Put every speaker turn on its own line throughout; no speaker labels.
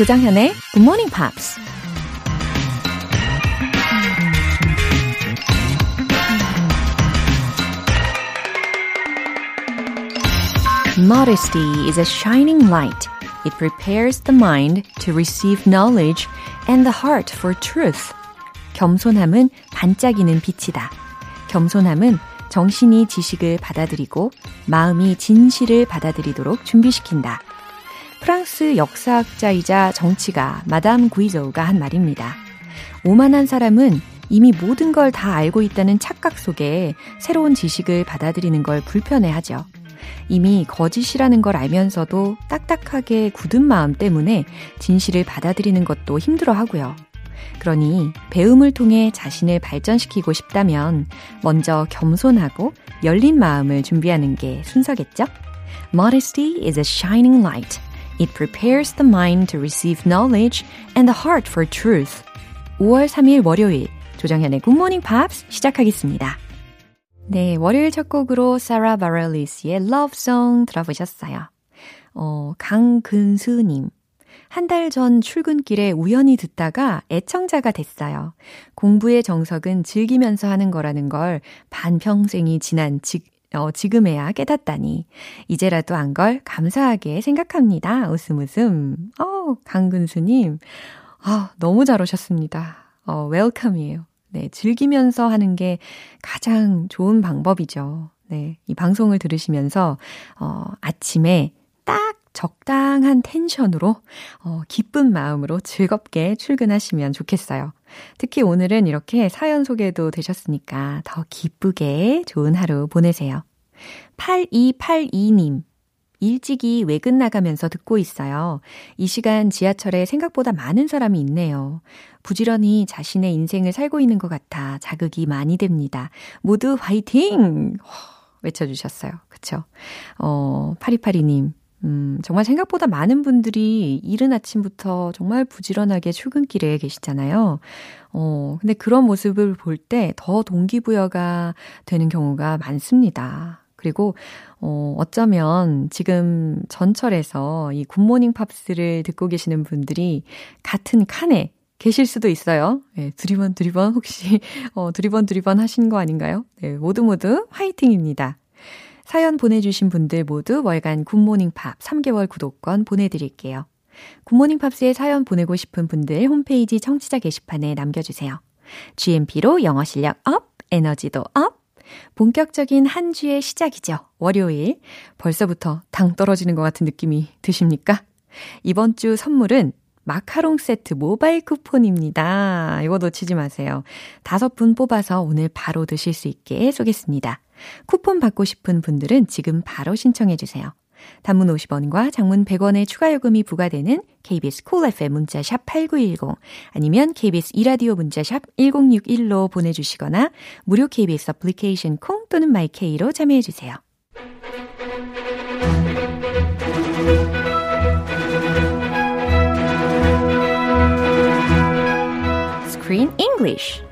조장현의 Good Morning Pops. Modesty is a shining light. It prepares the mind to receive knowledge and the heart for truth. 겸손함은 반짝이는 빛이다. 겸손함은 정신이 지식을 받아들이고 마음이 진실을 받아들이도록 준비시킨다. 프랑스 역사학자이자 정치가 마담 구이저우가 한 말입니다. 오만한 사람은 이미 모든 걸 다 알고 있다는 착각 속에 새로운 지식을 받아들이는 걸 불편해하죠. 이미 거짓이라는 걸 알면서도 딱딱하게 굳은 마음 때문에 진실을 받아들이는 것도 힘들어 하고요. 그러니 배움을 통해 자신을 발전시키고 싶다면 먼저 겸손하고 열린 마음을 준비하는 게 순서겠죠? Modesty is a shining light. It prepares the mind to receive knowledge and the heart for truth. 5월 3일 월요일 조정현의 Good Morning Pops 시작하겠습니다. 네, 월요일 첫 곡으로 사라 바렐리스의 Love Song 들어보셨어요. 어, 강근수님. 한 달 전 출근길에 우연히 듣다가 애청자가 됐어요. 공부의 정석은 즐기면서 하는 거라는 걸 반평생이 지난 직, 어, 지금에야 깨닫다니. 이제라도 안 걸 감사하게 생각합니다. 웃음 웃음. 어, 강근수님. 아, 너무 잘 오셨습니다. 어, 웰컴이에요. 네, 즐기면서 하는 게 가장 좋은 방법이죠. 네, 이 방송을 들으시면서, 어, 아침에 딱 적당한 텐션으로, 어, 기쁜 마음으로 즐겁게 출근하시면 좋겠어요. 특히 오늘은 이렇게 사연 소개도 되셨으니까 더 기쁘게 좋은 하루 보내세요. 8282님. 일찍이 외근 나가면서 듣고 있어요. 이 시간 지하철에 생각보다 많은 사람이 있네요. 부지런히 자신의 인생을 살고 있는 것 같아 자극이 많이 됩니다. 모두 화이팅! 외쳐주셨어요. 그쵸? 어, 파리파리님. 음, 정말 생각보다 많은 분들이 이른 아침부터 정말 부지런하게 출근길에 계시잖아요. 어, 근데 그런 모습을 볼 때 더 동기부여가 되는 경우가 많습니다. 그리고 어, 어쩌면 지금 전철에서 이 굿모닝 팝스를 듣고 계시는 분들이 같은 칸에 계실 수도 있어요. 네, 두리번 두리번 혹시 어, 두리번 두리번 하신 거 아닌가요? 네, 모두 모두 화이팅입니다. 사연 보내주신 분들 모두 월간 굿모닝 팝 3개월 구독권 보내드릴게요. 굿모닝 팝스에 사연 보내고 싶은 분들 홈페이지 청취자 게시판에 남겨주세요. GMP로 영어 실력 up, 에너지도 up, 본격적인 한 주의 시작이죠. 월요일. 벌써부터 당 떨어지는 것 같은 느낌이 드십니까? 이번 주 선물은 마카롱 세트 모바일 쿠폰입니다. 이거 놓치지 마세요. 다섯 분 뽑아서 오늘 바로 드실 수 있게 쏘겠습니다. 쿠폰 받고 싶은 분들은 지금 바로 신청해 주세요. 단문 50원과 장문 100원의 추가 요금이 부과되는 KBS 콜 cool FM 문자샵 8910 아니면 KBS 이라디오 문자샵 1061로 보내 주시거나 무료 KBS 애플리케이션 콩 또는 마이케이로 참여해 주세요. Screen English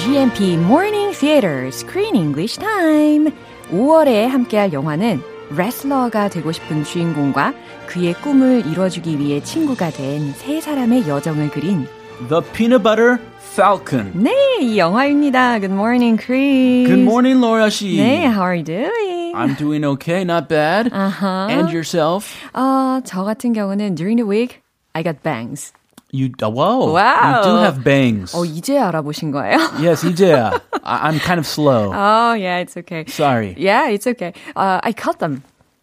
GMP Morning Theater Screen English Time. 5월에 함께할 영화는 레슬러가 되고 싶은 주인공과 그의 꿈을 이뤄주기 위해 친구가 된 세 사람의 여정을 그린
The Peanut Butter Falcon.
네, 이 영화입니다. Good morning, Chris.
Good morning, Laura 씨.
네, how are you doing?
I'm doing okay, not bad.
Uh-huh.
And yourself?
어, 저 같은 경우는 during the week I got bangs.
You, uh, whoa.
Wow.
You do have bangs.
어, 이제 알아보신 거예요?
Yes, 이제야. I, I'm kind of slow.
oh, yeah, it's okay.
Sorry.
Yeah, it's okay. Uh, I cut them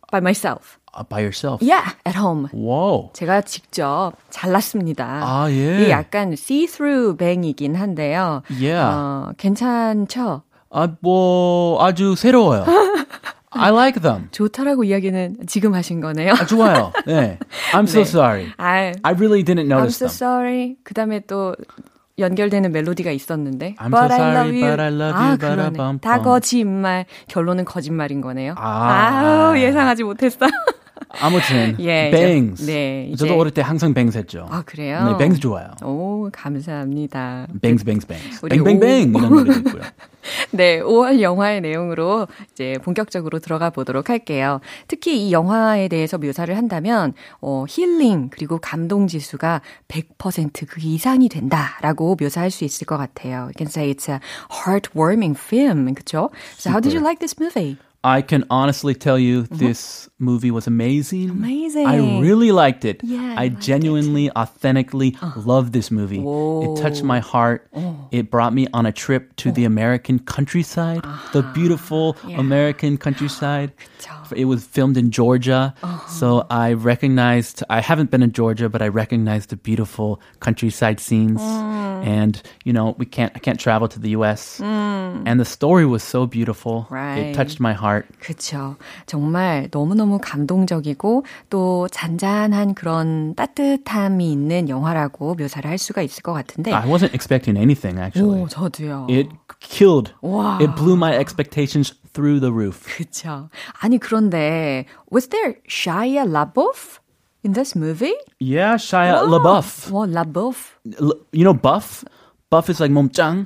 by myself.
Uh, by yourself.
Yeah, at home.
Whoa.
제가 직접 잘랐습니다.
아, 예.
이게 약간 see-through 뱅이긴 한데요.
Yeah.
어, 괜찮죠?
아, 뭐, 아주 새로워요. I like them.
좋다라고 이야기는 지금 하신 거네요.
아, 좋아요. 네. I'm so
네.
sorry.
아,
I really didn't
I'm
notice
so
them.
sorry. 그 다음에 또 연결되는 멜로디가 있었는데.
I'm so sorry,
you.
but I love
아,
you,
그러네.
바라밤밤.
다 거짓말. 결론은 거짓말인 거네요.
아.
아우, 예상하지 못했어.
아무튼
예, 이제-
bangs.
네, 이제-
저도 어릴 때 항상 bangs 했죠.
아, 그래요?
네, bangs 좋아요.
오, 감사합니다.
bangs, bangs, bangs.
우리
bang, bang,
오-
bang. 이런 노래도 있고요.
네, 5월 영화의 내용으로 이제 본격적으로 들어가 보도록 할게요. 특히 이 영화에 대해서 묘사를 한다면, 어, 힐링, 그리고 감동 지수가 100%그 이상이 된다라고 묘사할 수 있을 것 같아요. You can say it's a heartwarming film, 그쵸? So how did you like this movie?
I can honestly tell you this movie was amazing.
Mm-hmm. Amazing.
I really liked it.
Yeah,
I
I
genuinely, authentically loved this movie.
Whoa.
It touched my heart. It brought me on a trip to the American countryside, the beautiful
Yeah.
American countryside. It was filmed in Georgia. So I recognized, I haven't been in Georgia, but I recognized the beautiful countryside scenes. And, you know, we can't, I can't travel to the US. And the story was so beautiful.
Right.
It touched my heart.
그쵸. 정말 너무너무 감동적이고 또 잔잔한 그런 따뜻함이 있는 영화라고 묘사를 할 수가 있을 것 같은데.
I wasn't expecting anything actually.
오, 저도요.
It killed.
와.
It blew my expectations through the roof.
그쵸. 아니, 그런데, was there Shia LaBeouf in this movie?
Yeah, Shia LaBeouf.
와, LaBeouf.
You know Buff? Buff is like 몸짱.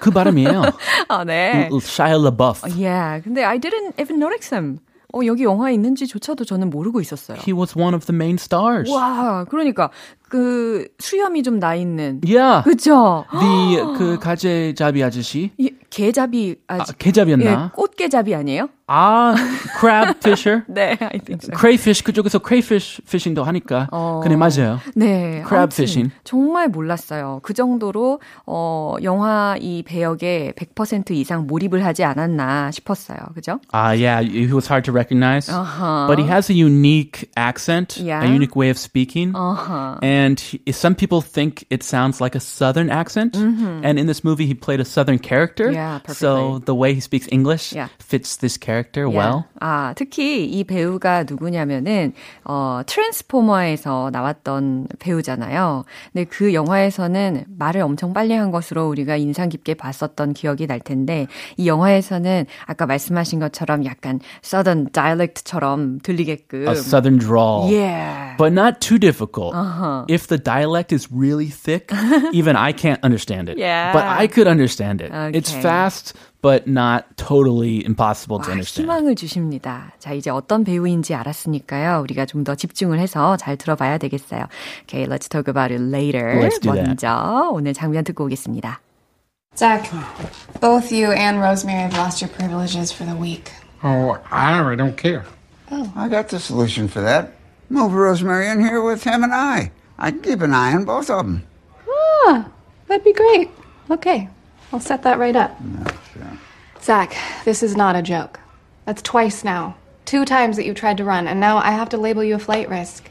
그 발음이에요.
아, 네.
Shia LaBeouf.
Yeah, 근데 I didn't even notice him. 어, 여기 영화에 있는지조차도 저는 모르고 있었어요.
He was one of the main stars.
와, 그러니까, 그, 수염이 좀 나 있는.
Yeah.
그쵸?
The 그 가재잡이 아저씨.
이 개잡이, 아,
아, 개잡이었나?
예, 꽃게잡이 아니에요?
아, crab fisher.
네, I think so.
crayfish 그쪽에서 crayfish fishing도 하니까.
어.
근데 맞아요.
네.
crab fishing.
정말 몰랐어요. 그 정도로, 어, 영화 이 배역에 100% 이상 몰입을 하지 않았나 싶었어요. 그죠?
Ah, yeah, he was hard to recognize.
Uh-huh.
But he has a unique accent,
Yeah.
a unique way of speaking.
Uh-huh.
And he, some people think it sounds like a southern accent. And in this movie, he played a southern character.
Mm-hmm. Yeah,
so
perfectly.
the way he speaks English
Yeah.
fits this character
Yeah.
well.
아, 특히 이 배우가 누구냐면은, 어, 트랜스포머에서 나왔던 배우잖아요. 근데 그 영화에서는 말을 엄청 빨리 한 것으로 우리가 인상 깊게 봤었던 기억이 날 텐데, 이 영화에서는 아까 말씀하신 것처럼 약간 Southern dialect처럼 들리게끔.
A southern drawl.
Yeah.
But not too difficult.
Uh-huh.
If the dialect is really thick, even I can't understand it.
Yeah.
But I could understand it. It's
Okay.
fast, but not totally impossible to
와,
understand.
희망을 주십니다. 자, 이제 어떤 배우인지 알았으니까요. 우리가 좀 더 집중을 해서 잘 들어봐야 되겠어요. Okay, let's talk about it later.
Let's do that.
먼저 오늘 장면 듣고 오겠습니다.
Zach, both you and Rosemary have lost your privileges for the week.
Oh, I really don't care.
I got the solution for that. Move Rosemary in here with him and I. I can keep an eye on both of them.
Ah, that'd be great. Okay, I'll set that right up. Yeah, sure. Zach, this is not a joke. That's twice now. Two times that you tried to run, and now I have to label you a flight risk.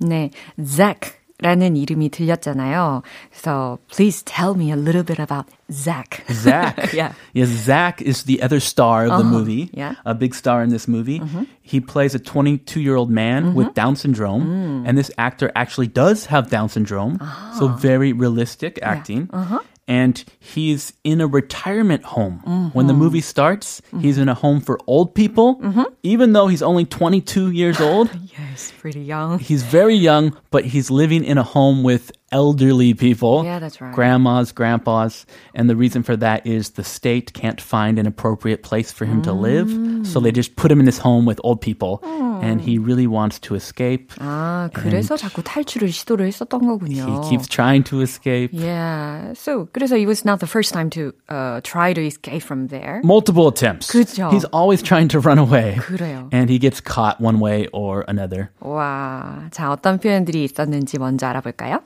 네, Zach 라는 이름이 들렸잖아요. 그래서 please tell me a little bit about Zach.
Zach.
Yeah.
Yes, Zach is the other star of the movie.
yeah.
A big star in this movie. He plays a 22 year old man with Down syndrome. And this actor actually does have Down syndrome. So very realistic acting. And he's in a retirement home. When the mm-hmm. movie starts, mm-hmm. he's in a home for old people. Mm-hmm. Even though he's only 22 years old,
Yes, pretty young.
he's very young, but he's living in a home with elderly people.
Yeah, that's right.
Grandmas, grandpas. And the reason for that is the state can't find an appropriate place for him to live. So they just put him in this home with old people. And he really wants to escape.
아, 그래서 자꾸 탈출을 시도를 했었던 거군요.
He keeps trying to escape.
Yeah. So, 그래서 it was not the first time to uh, try to escape from there.
Multiple attempts.
그죠.
He's always trying to run away.
그래요.
And he gets caught one way or another.
와, 자, 어떤 표현들이 있었는지 먼저 알아볼까요?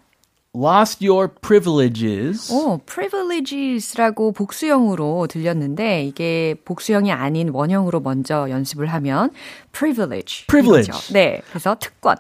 Lost your privileges.
오, privileges라고 복수형으로 들렸는데 이게 복수형이 아닌 원형으로 먼저 연습을 하면 privilege.
Privilege.
네, 그래서 특권.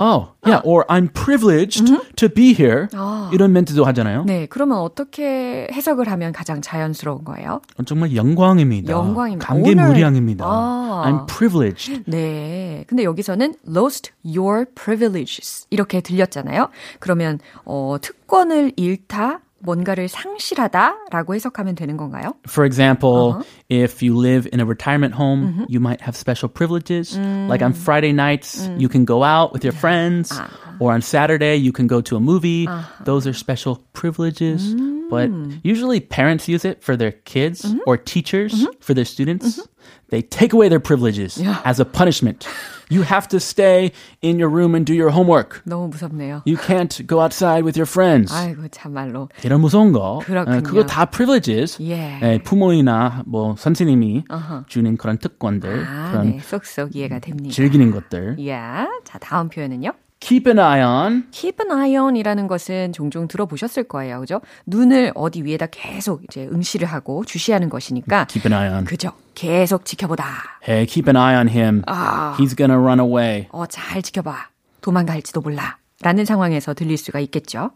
Oh, yeah. Or I'm privileged to be here. 이런 멘트도 하잖아요.
네, 그러면 어떻게 해석을 하면 가장 자연스러운 거예요?
어, 정말 영광입니다.
영광입니다.
감개무량입니다.
아.
I'm privileged.
네. 근데 여기서는 lost your privileges 이렇게 들렸잖아요. 그러면 어 특권을 잃다 뭔가를 상실하다라고 해석하면 되는 건가요?
For example, if you live in a retirement home, you might have special privileges. Like on Friday nights, you can go out with your friends. Or on Saturday, you can go to a movie. Those are special privileges. But usually parents use it for their kids or teachers for their students. They take away their privileges as a punishment. You have to stay in your room and do your homework.
너무 무섭네요.
You can't go outside with your friends.
아이고 참말로.
이런 무서운 거.
그렇군요.
어, 그거 다 privileges.
예.
예, 부모이나 뭐 선생님이 주는 그런 특권들,
아,
그런
네, 쏙쏙 이해가 됩니다.
즐기는 것들.
예. 자, 다음 표현은요?
Keep an eye on.
keep an eye on이라는 것은 종종 들어보셨을 거예요. 그죠? 눈을 어디 위에다 계속 이제 응시를 하고 주시하는 것이니까.
Keep an eye on.
그죠? 계속 지켜보다.
Hey, keep an eye on him.
아.
He's gonna run away.
어, 잘 지켜봐. 도망갈지도 몰라. 라는 상황에서 들릴 수가 있겠죠.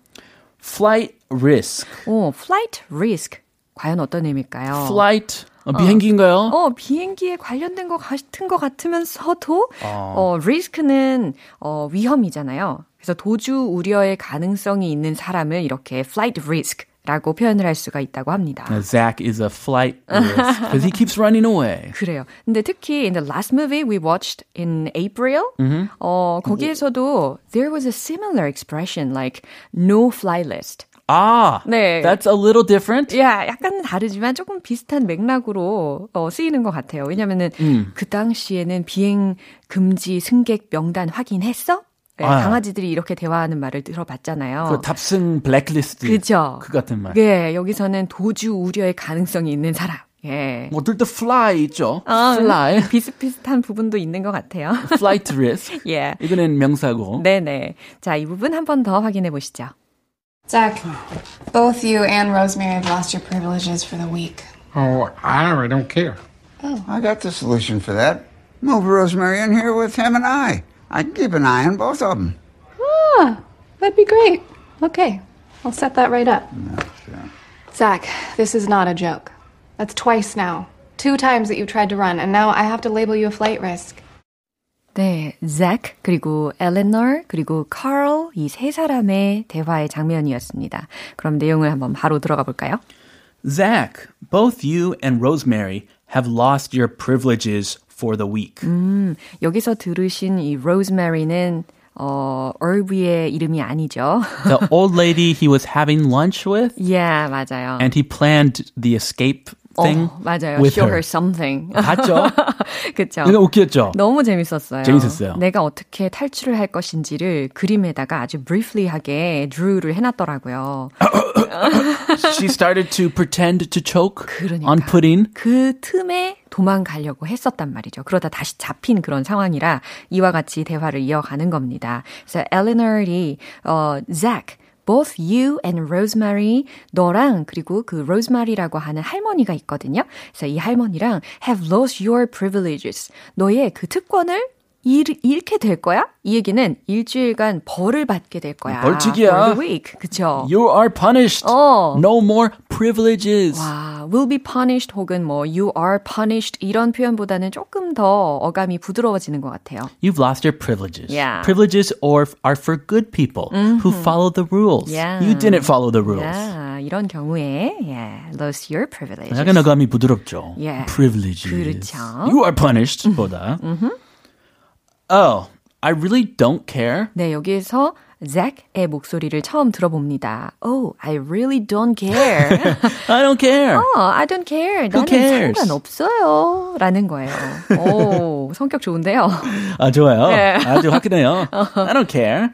Flight risk.
오, flight risk. 과연 어떤 의미일까요?
Flight. 어, 비행기인가요?
어, 비행기에 관련된 것 같은 것 같으면서도, 어, risk는, 어, 위험이잖아요. 그래서 도주 우려의 가능성이 있는 사람을 이렇게 flight risk 라고 표현을 할 수가 있다고 합니다.
Uh, Zach is a flight risk because he keeps running away.
그래요. 근데 특히 in the last movie we watched in April, 어, 거기에서도 there was a similar expression like no fly list.
Ah,
네.
that's a little different.
야, 약간 다르지만 조금 비슷한 맥락으로 어, 쓰이는 것 같아요. 왜냐면은 그 당시에는 비행 금지 승객 명단 확인했어? 네,
아.
강아지들이 이렇게 대화하는 말을 들어봤잖아요.
그 탑승 블랙리스트.
그죠?
그 같은 말.
예, 여기서는 도주 우려의 가능성이 있는 사람. 예.
어떨 때 fly 있죠.
아,
fly.
비슷비슷한 부분도 있는 것 같아요.
flight risk.
예.
이거는 명사고.
네네. 자, 이 부분 한 번 더 확인해 보시죠.
Zach, both you and Rosemary have lost your privileges for the week.
Oh, I really don't care. Oh.
I got the solution for that. Move Rosemary in here with him and I. I can keep an eye on both of them.
Ah, that'd be great. Okay, I'll set that right up. Zach, this is not a joke. That's twice now. Two times that you tried to run, and now I have to label you a flight risk.
네, Zach, 그리고 Eleanor, 그리고 Carl 이 세 사람의 대화의 장면이었습니다. 그럼 내용을 한번 바로 들어가 볼까요?
Zach, both you and Rosemary have lost your privileges for the week.
여기서 들으신 이 Rosemary는 어, 얼비의 이름이 아니죠.
The old lady he was having lunch with,
yeah, 맞아요.
and he planned the escape thing
어, 맞아요.
with
Show
her.
her something.
봤죠?
그쵸.
이거 웃겼죠?
너무 재밌었어요.
재밌었어요.
내가 어떻게 탈출을 할 것인지를 그림에다가 아주 briefly하게 드루를 해놨더라고요.
She started to pretend to choke
그러니까.
on pudding.
그 틈에 도망가려고 했었단 말이죠. 그러다 다시 잡힌 그런 상황이라 이와 같이 대화를 이어가는 겁니다. 그래서 엘레너리, 어, Zach, both you and Rosemary, 너랑 그리고 그 Rosemary라고 하는 할머니가 있거든요. 그래서 이 할머니랑 have lost your privileges. 너의 그 특권을 잃, 잃게 될 거야? 이 얘기는 일주일간 벌을 받게 될 거야.
벌칙이야.
For the week. 그쵸?
You are punished.
어.
No more privileges.
와, will be punished 혹은 뭐 you are punished 이런 표현보다는 조금 더 어감이 부드러워지는 것 같아요.
You've lost your privileges.
Yeah.
Privileges or are for good people who follow the rules.
Yeah.
You didn't follow the rules.
야, 이런 경우에 yeah, lose your privileges.
약간 어감이 부드럽죠.
Yeah.
Privileges.
그렇죠.
You are punished 보다. Oh, I really don't care.
네, 여기에서 Zach의 목소리를 처음 들어봅니다. Oh, I really don't care.
I don't care.
어, I don't care. 나는
cares?
상관없어요. 라는 거예요. 오, 성격 좋은데요.
아, 좋아요.
네.
아주 화끈해요. I don't care.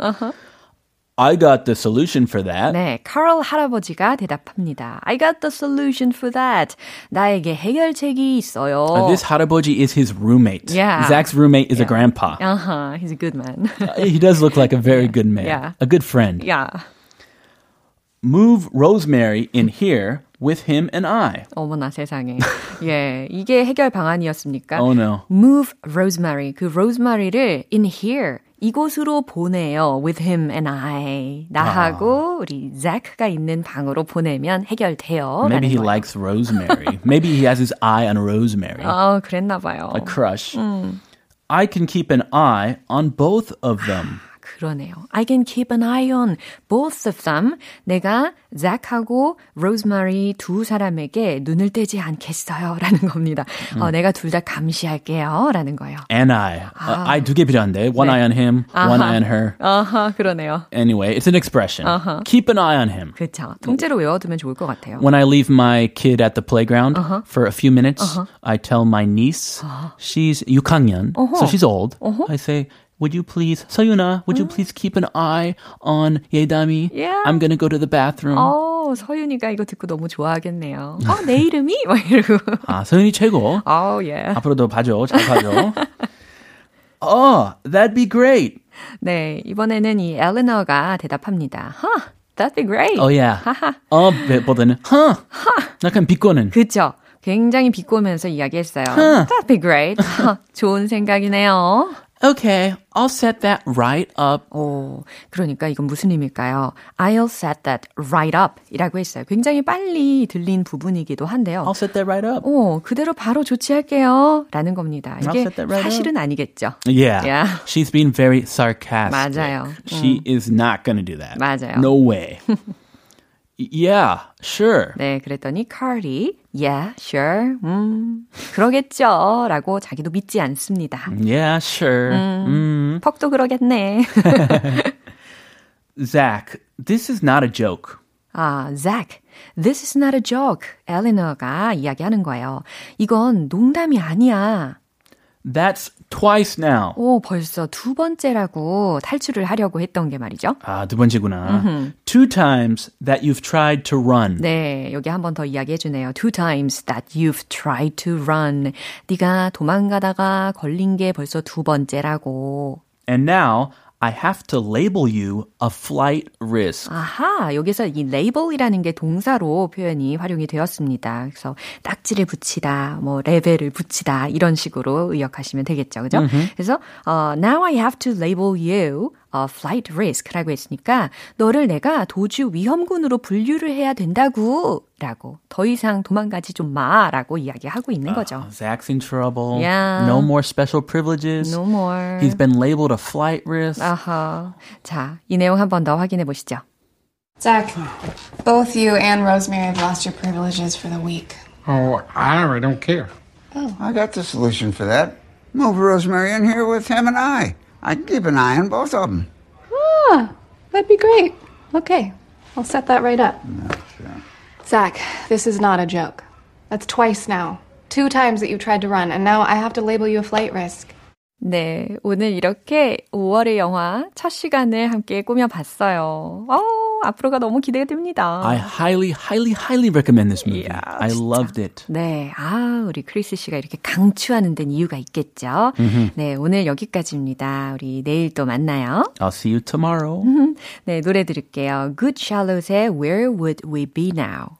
I got the solution for that.
네, 카럴 할아버지가 대답합니다. I got the solution for that. 나에게 해결책이 있어요.
Uh, this 할아버지 is his roommate.
Yeah.
Zach's roommate is a grandpa.
Uh-huh, he's a good man.
he does look like a very good man.
Yeah.
A good friend.
야,
Move Rosemary in here with him and I.
어머나 세상에. 예, 이게 해결 방안이었습니까?
Oh no.
Move Rosemary. 그 Rosemary를 in here. 이곳으로 보내요. With him and I. 나하고 우리 Zach가 있는 방으로 보내면 해결돼요.
Maybe he
라는 거예요.
likes Rosemary. Maybe he has his eye on Rosemary.
아, 그랬나 봐요.
a crush. I can keep an eye on both of them.
그러네요. I can keep an eye on both of them. 내가 잭하고 로즈마리 두 사람에게 눈을 떼지 않겠어요. 라는 겁니다. 음. 어, 내가 둘 다 감시할게요. 라는 거예요.
And I. 아. Uh, I 두 개 필요한데. One 네. eye on him, 아하. one eye on her.
아하, 그러네요.
Anyway, it's an expression. 아하. Keep an eye on him.
그렇죠. 통째로 외워두면 좋을 것 같아요.
When I leave my kid at the playground uh-huh. for a few minutes, uh-huh. I tell my niece, uh-huh. she's 6학년, so she's old. I say, would you please, 서윤아, would you please keep an eye on 예담이?
Yeah.
I'm gonna go to the bathroom.
어, 서윤이가 이거 듣고 너무 좋아하겠네요. 어, 내 이름이? 막 이러고.
아, 서윤이 최고.
어, 예.
앞으로도 봐줘, 잘 봐줘. oh, that'd be great.
네, 이번에는 이 엘레너가 대답합니다. Huh, that'd be great.
Oh, yeah. 어, 보다는, huh. huh. 약간 비꼬는.
그쵸. 굉장히 비꼬면서 이야기했어요. Huh. That'd be great. 좋은 생각이네요.
Okay, I'll set that right up.
오, 그러니까 이건 무슨 의미일까요? I'll set that right up 이라고 했어요. 굉장히 빨리 들린 부분이기도 한데요.
I'll set that right up.
오, 그대로 바로 조치할게요. 라는 겁니다. 이게 right 사실은 up. 아니겠죠.
Yeah. yeah. She's being very sarcastic.
맞아요.
She 음. is not going to do that.
맞아요.
No way. Yeah, sure.
네, 그랬더니 Cardi, yeah, sure, 음, 그러겠죠. 라고 자기도 믿지 않습니다.
Yeah, sure. 음, 음.
퍽도 그러겠네.
Zach, this is not a joke.
아, Zach, this is not a joke. 엘리너가 이야기하는 거예요. 이건 농담이 아니야.
That's twice now.
오, 벌써 두 번째라고 탈출을 하려고 했던 게 말이죠.
아, 두 번째구나. Mm-hmm. Two times that you've tried to run.
네, 여기 한 번 더 이야기해 주네요. Two times that you've tried to run. 네가 도망가다가 걸린 게 벌써 두 번째라고.
And now I have to label you a flight risk.
아하, 여기서 이 label이라는 게 동사로 표현이 활용이 되었습니다. 그래서 딱지를 붙이다, 뭐 레벨을 붙이다 이런 식으로 의역하시면 되겠죠, 그죠? Mm-hmm. 그래서 uh, now I have to label you a flight risk라고 했으니까 너를 내가 도주 위험군으로 분류를 해야 된다고 라고 더 이상 도망가지 좀 마라고 이야기하고 있는 거죠.
Uh, Zach's in trouble.
Yeah.
No more special privileges.
No more.
He's been labeled a flight risk.
아하. 자, 이 내용 한 번 더 확인해 보시죠.
Zach, both you and Rosemary have lost your privileges for the week.
Oh, I really don't care.
Oh. I got the solution for that. Move Rosemary in here with him and I. I can keep an eye on both of them.
Ah, that'd be great. Okay, I'll set that right up.
Yeah, sure.
Zach, this is not a joke. That's twice now. Two times that you tried to run, and now I have to label you a flight risk.
네, 오늘 이렇게 5월의 영화 첫 시간을 함께 꾸며봤어요. 어, 앞으로가 너무 기대됩니다.
I highly, highly, highly recommend this movie.
Yeah,
I 진짜. loved it.
네, 아, 우리 크리스 씨가 이렇게 강추하는 데는 이유가 있겠죠. Mm-hmm. 네, 오늘 여기까지입니다. 우리 내일 또 만나요.
I'll see you tomorrow.
네, 노래 들을게요. Good Charlotte의 Where Would We Be Now?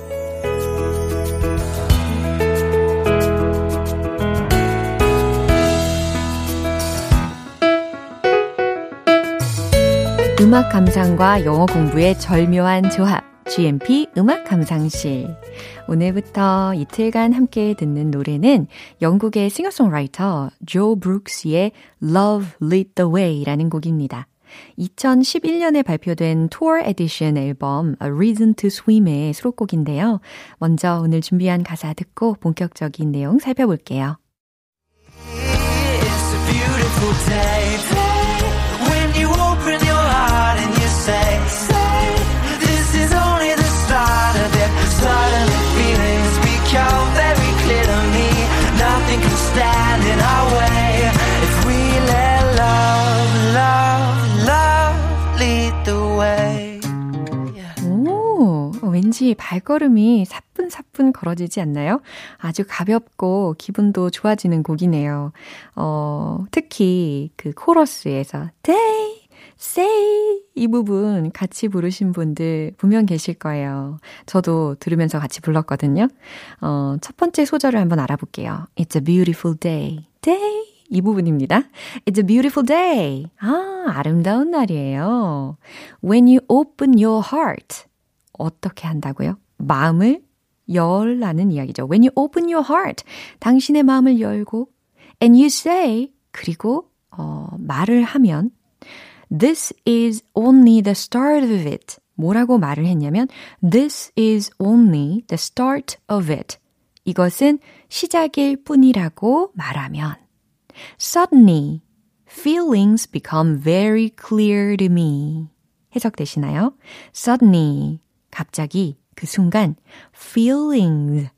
음악 감상과 영어 공부의 절묘한 조합. GMP 음악 감상실. 오늘부터 이틀간 함께 듣는 노래는 영국의 싱어송라이터 조 브룩스의 Love Lead the Way라는 곡입니다. 2011년에 발표된 투어 에디션 앨범 A Reason to Swim의 수록곡인데요. 먼저 오늘 준비한 가사 듣고 본격적인 내용 살펴볼게요. It's a beautiful day.
look out very clear to me. Nothing can stand in our way if we let love, love, love lead the way.
오, 왠지 발걸음이 사뿐사뿐 걸어지지 않나요? 아주 가볍고 기분도 좋아지는 곡이네요. 어, 특히 그 코러스에서 day say 이 부분 같이 부르신 분들 분명 계실 거예요. 저도 들으면서 같이 불렀거든요. 어, 첫 번째 소절을 한번 알아볼게요. It's a beautiful day. day. 이 부분입니다. It's a beautiful day. 아, 아름다운 날이에요. When you open your heart. 어떻게 한다고요? 마음을 열라는 이야기죠. When you open your heart. 당신의 마음을 열고 and you say 그리고 어, 말을 하면 This is only the start of it. 뭐라고 말을 했냐면 This is only the start of it. 이것은 시작일 뿐이라고 말하면 Suddenly, feelings become very clear to me. 해석되시나요? Suddenly, 갑자기 그 순간 feelings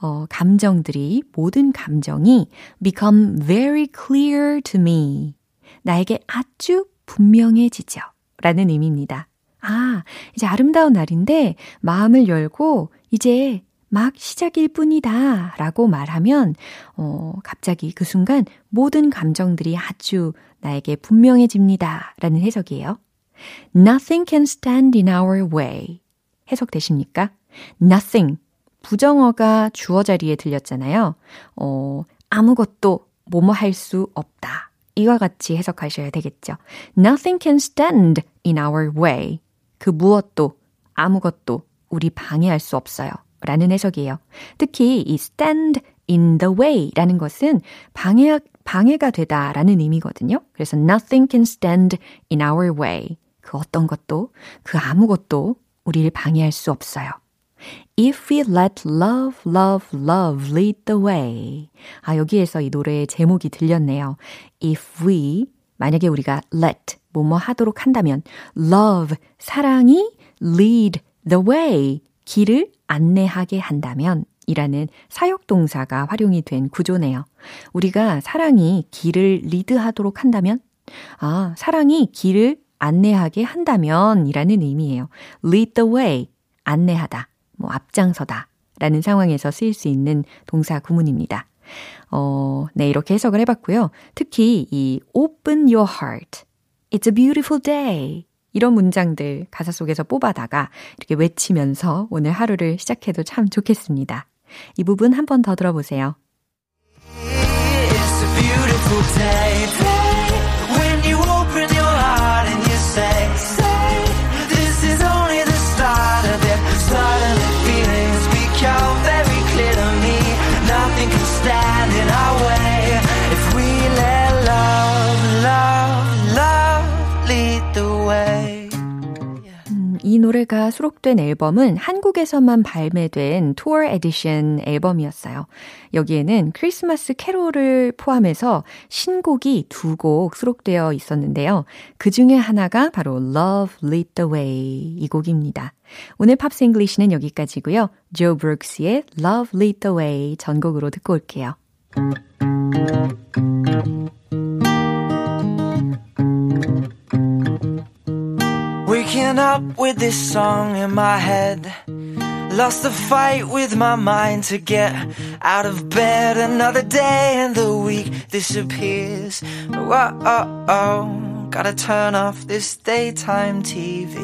어, 감정들이 모든 감정이 become very clear to me. 나에게 아주 분명해지죠. 라는 의미입니다. 아, 이제 아름다운 날인데 마음을 열고 이제 막 시작일 뿐이다 라고 말하면, 어, 갑자기 그 순간 모든 감정들이 아주 나에게 분명해집니다 라는 해석이에요. Nothing can stand in our way. 해석되십니까? Nothing. 부정어가 주어 자리에 들렸잖아요. 어, 아무것도 뭐뭐 할 수 없다. 이와 같이 해석하셔야 되겠죠. Nothing can stand in our way. 그 무엇도, 아무것도 우리 방해할 수 없어요. 라는 해석이에요. 특히 이 stand in the way 라는 것은 방해, 방해가 되다 라는 의미거든요. 그래서 nothing can stand in our way. 그 어떤 것도, 그 아무것도 우리를 방해할 수 없어요. If we let love, love, love lead the way. 아, 여기에서 이 노래의 제목이 들렸네요. If we, 만약에 우리가 let, 뭐뭐 하도록 한다면, love, 사랑이 lead the way, 길을 안내하게 한다면, 이라는 사역동사가 활용이 된 구조네요. 우리가 사랑이 길을 리드하도록 한다면, 아, 사랑이 길을 안내하게 한다면 이라는 의미예요. lead the way, 안내하다. 뭐 앞장서다 라는 상황에서 쓰일 수 있는 동사 구문입니다. 어, 네, 이렇게 해석을 해봤고요. 특히 이 open your heart, it's a beautiful day 이런 문장들 가사 속에서 뽑아다가 이렇게 외치면서 오늘 하루를 시작해도 참 좋겠습니다. 이 부분 한 번 더 들어보세요. It's a beautiful day, 이 노래가 수록된 앨범은 한국에서만 발매된 투어 에디션 앨범이었어요. 여기에는 크리스마스 캐롤을 포함해서 신곡이 두 곡 수록되어 있었는데요. 그 중에 하나가 바로 Love Lead the Way 이 곡입니다. 오늘 Pops English는 여기까지고요. 조 브룩스의 Love Lead the Way 전곡으로 듣고 올게요. Waking up with this song in my head. Lost the fight with my mind to get out of bed. Another day and the week disappears. Whoa, oh, oh. Gotta turn off this daytime TV.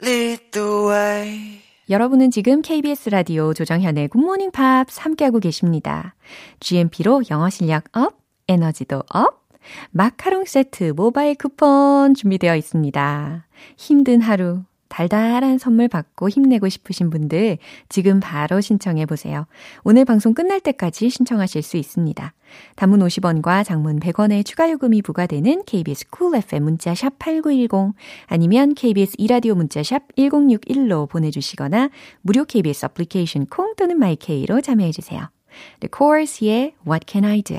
Lead the way. 여러분은 지금 KBS 라디오 조정현의 굿모닝 팝스 함께하고 계십니다. GMP로 영어 실력 업, 에너지도 업. 마카롱 세트 모바일 쿠폰 준비되어 있습니다. 힘든 하루, 달달한 선물 받고 힘내고 싶으신 분들 지금 바로 신청해 보세요. 오늘 방송 끝날 때까지 신청하실 수 있습니다. 단문 50원과 장문 100원의 추가 요금이 부과되는 KBS Cool FM 문자 샵 8910 아니면 KBS 2라디오 문자 샵 1061로 보내 주시거나 무료 KBS 애플리케이션 콩 또는 마이케이로 참여해 주세요. The Corrs의 What Can I Do?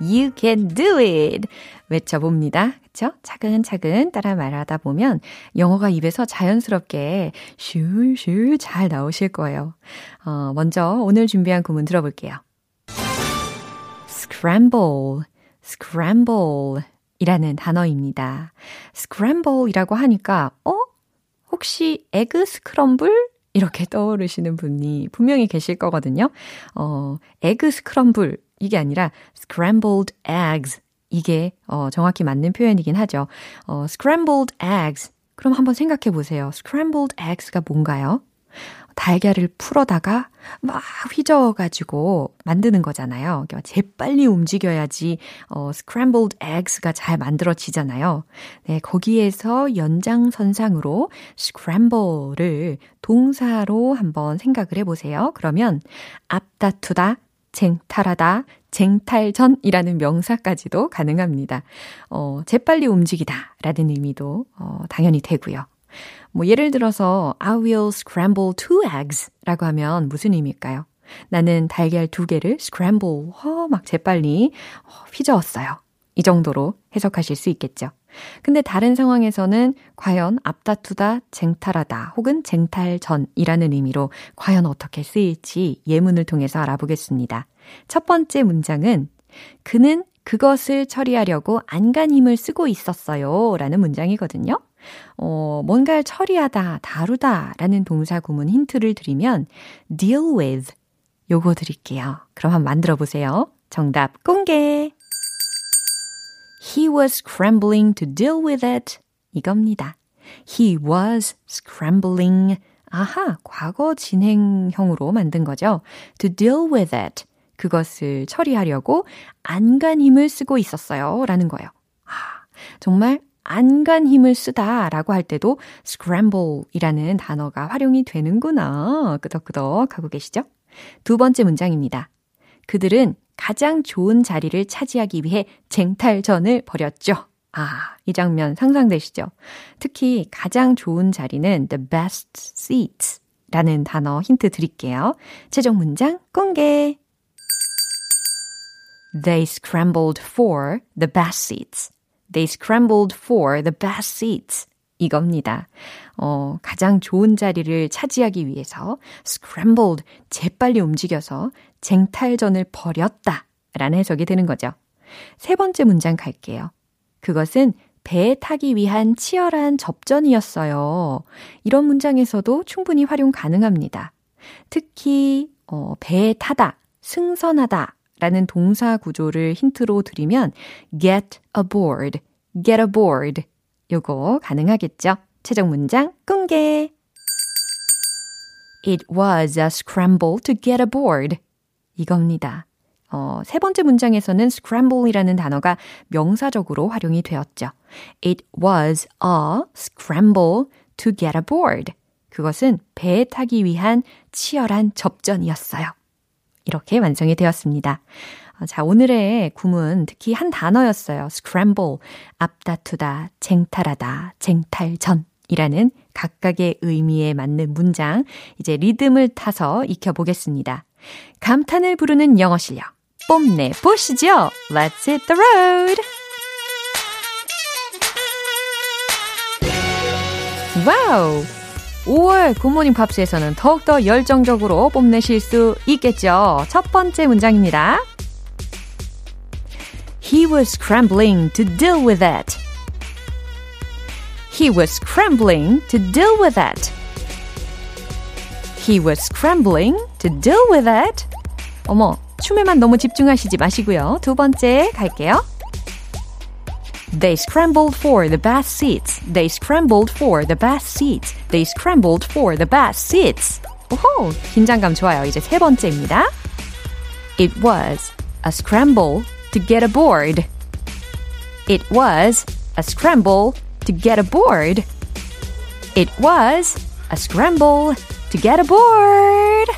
You can do it! 외쳐봅니다. 그쵸? 차근차근 따라 말하다 보면 영어가 입에서 자연스럽게 슈슈 잘 나오실 거예요. 어, 먼저 오늘 준비한 구문 들어볼게요. scramble, scramble 이라는 단어입니다. scramble 이라고 하니까, 어? 혹시 egg scramble? 이렇게 떠오르시는 분이 분명히 계실 거거든요. 어, egg scramble. 이게 아니라 scrambled eggs. 이게 어, 정확히 맞는 표현이긴 하죠. 어, scrambled eggs. 그럼 한번 생각해 보세요. scrambled eggs가 뭔가요? 달걀을 풀어다가 막 휘저어가지고 만드는 거잖아요. 그러니까 재빨리 움직여야지 어, scrambled eggs가 잘 만들어지잖아요. 네, 거기에서 연장선상으로 scramble를 동사로 한번 생각을 해보세요. 그러면 앞다투다, 쟁탈하다, 쟁탈전이라는 명사까지도 가능합니다. 어, 재빨리 움직이다 라는 의미도 어, 당연히 되고요. 뭐 예를 들어서 I will scramble two eggs 라고 하면 무슨 의미일까요? 나는 달걀 두 개를 scramble, 어, 막 재빨리 어, 휘저었어요. 이 정도로 해석하실 수 있겠죠. 근데 다른 상황에서는 과연 앞다투다, 쟁탈하다 혹은 쟁탈전이라는 의미로 과연 어떻게 쓰일지 예문을 통해서 알아보겠습니다. 첫 번째 문장은 그는 그것을 처리하려고 안간 힘을 쓰고 있었어요. 라는 문장이거든요. 어, 뭔가를 처리하다, 다루다 라는 동사 구문 힌트를 드리면 deal with 요거 드릴게요. 그럼 한번 만들어 보세요. 정답 공개! He was scrambling to deal with it. 이겁니다. He was scrambling. 아하, 과거 진행형으로 만든 거죠. To deal with it. 그것을 처리하려고 안간 힘을 쓰고 있었어요. 라는 거예요. 아, 정말 안간 힘을 쓰다 라고 할 때도 scramble 이라는 단어가 활용이 되는구나. 끄덕끄덕 하고 계시죠? 두 번째 문장입니다. 그들은 가장 좋은 자리를 차지하기 위해 쟁탈전을 벌였죠. 아, 이 장면 상상되시죠? 특히 가장 좋은 자리는 the best seats 라는 단어 힌트 드릴게요. 최종 문장 공개! They scrambled for the best seats. They scrambled for the best seats. 이겁니다. 어, 가장 좋은 자리를 차지하기 위해서 scrambled, 재빨리 움직여서 쟁탈전을 벌였다. 라는 해석이 되는 거죠. 세 번째 문장 갈게요. 그것은 배에 타기 위한 치열한 접전이었어요. 이런 문장에서도 충분히 활용 가능합니다. 특히, 어, 배에 타다, 승선하다 라는 동사 구조를 힌트로 드리면 get aboard, get aboard 요거 가능하겠죠? 최종 문장 공개. It was a scramble to get aboard. 이겁니다. 어, 세 번째 문장에서는 scramble이라는 단어가 명사적으로 활용이 되었죠. It was a scramble to get aboard. 그것은 배에 타기 위한 치열한 접전이었어요. 이렇게 완성이 되었습니다. 자, 오늘의 구문 특히 한 단어였어요. scramble, 앞다투다, 쟁탈하다, 쟁탈전 이라는 각각의 의미에 맞는 문장 이제 리듬을 타서 익혀보겠습니다. 감탄을 부르는 영어 실력 뽐내 보시죠. Let's hit the road. Wow! 5월 굿모닝 팝스에서는 더욱더 열정적으로 뽐내실 수 있겠죠. 첫 번째 문장입니다. He was scrambling to deal with it. He was scrambling to deal with it. He was scrambling to deal with it. 어머, 춤에만 너무 집중하시지 마시고요. 두 번째 갈게요. They scrambled for the best seats. They scrambled for the best seats. They scrambled for the best seats. 오호, 긴장감 좋아요. 이제 세 번째입니다. It was a scramble to get aboard. It was a scramble to get aboard. It was a scramble to get aboard.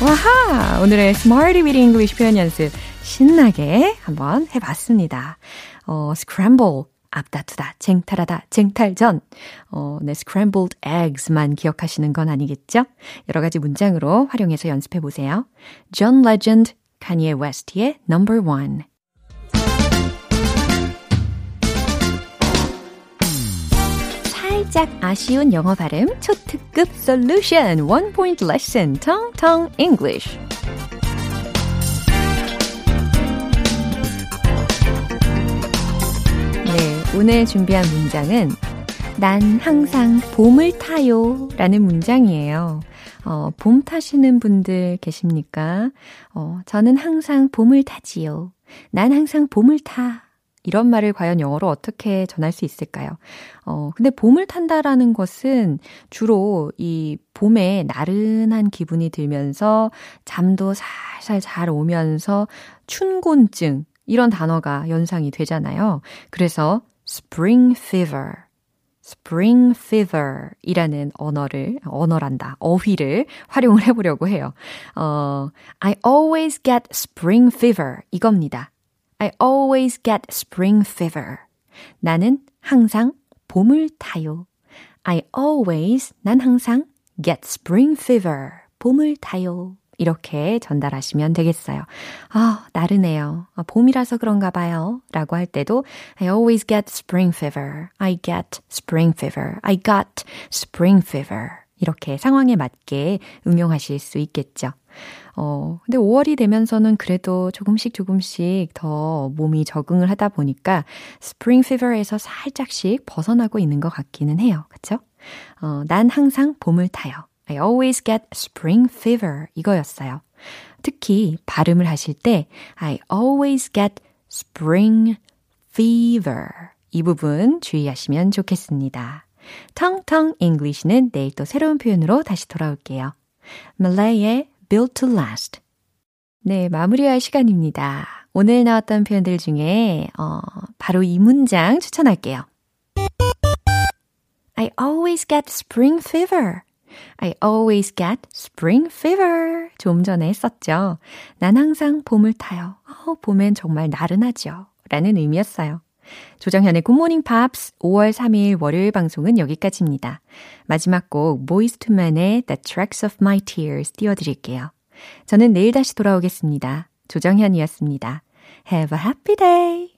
와하! 오늘의 Smarty with English 표현 연습 신나게 한번 해봤습니다. 어, scramble, 앞다투다, 쟁탈하다, 쟁탈전. 어, 네, scrambled eggs만 기억하시는 건 아니겠죠? 여러 가지 문장으로 활용해서 연습해 보세요. John Legend, Kanye West의 Number One. 살짝 아쉬운 영어 발음 초특급 솔루션 One Point Lesson Tong Tong English 오늘 준비한 문장은 난 항상 봄을 타요 라는 문장이에요. 어, 봄 타시는 분들 계십니까? 어, 저는 항상 봄을 타지요. 난 항상 봄을 타. 이런 말을 과연 영어로 어떻게 전할 수 있을까요? 어, 근데 봄을 탄다라는 것은 주로 이 봄에 나른한 기분이 들면서 잠도 살살 잘 오면서 춘곤증, 이런 단어가 연상이 되잖아요. 그래서 spring fever, spring fever 이라는 언어를, 언어란다, 어휘를 활용을 해보려고 해요. 어, I always get spring fever 이겁니다. I always get spring fever. 나는 항상 봄을 타요. I always, 난 항상 get spring fever. 봄을 타요. 이렇게 전달하시면 되겠어요. 아, 나르네요. 아, 봄이라서 그런가 봐요. 라고 할 때도 I always get spring fever. I get spring fever. I got spring fever. 이렇게 상황에 맞게 응용하실 수 있겠죠. 어, 근데 5월이 되면서는 그래도 조금씩 조금씩 더 몸이 적응을 하다 보니까 스프링 피버에서 살짝씩 벗어나고 있는 것 같기는 해요. 그쵸? 어, 난 항상 봄을 타요. I always get spring fever 이거였어요. 특히 발음을 하실 때 I always get spring fever 이 부분 주의하시면 좋겠습니다. 텅텅 English는 내일 또 새로운 표현으로 다시 돌아올게요. Malay의 built to last. 네, 마무리할 시간입니다. 오늘 나왔던 표현들 중에 어, 바로 이 문장 추천할게요. I always get spring fever. I always get spring fever. 좀 전에 했었죠. 난 항상 봄을 타요. 어, 봄엔 정말 나른하죠. 라는 의미였어요. 조정현의 굿모닝 팝스 5월 3일 월요일 방송은 여기까지입니다. 마지막 곡 to Men의 The Tracks of My Tears 띄워드릴게요. 저는 내일 다시 돌아오겠습니다. 조정현이었습니다. Have a happy day!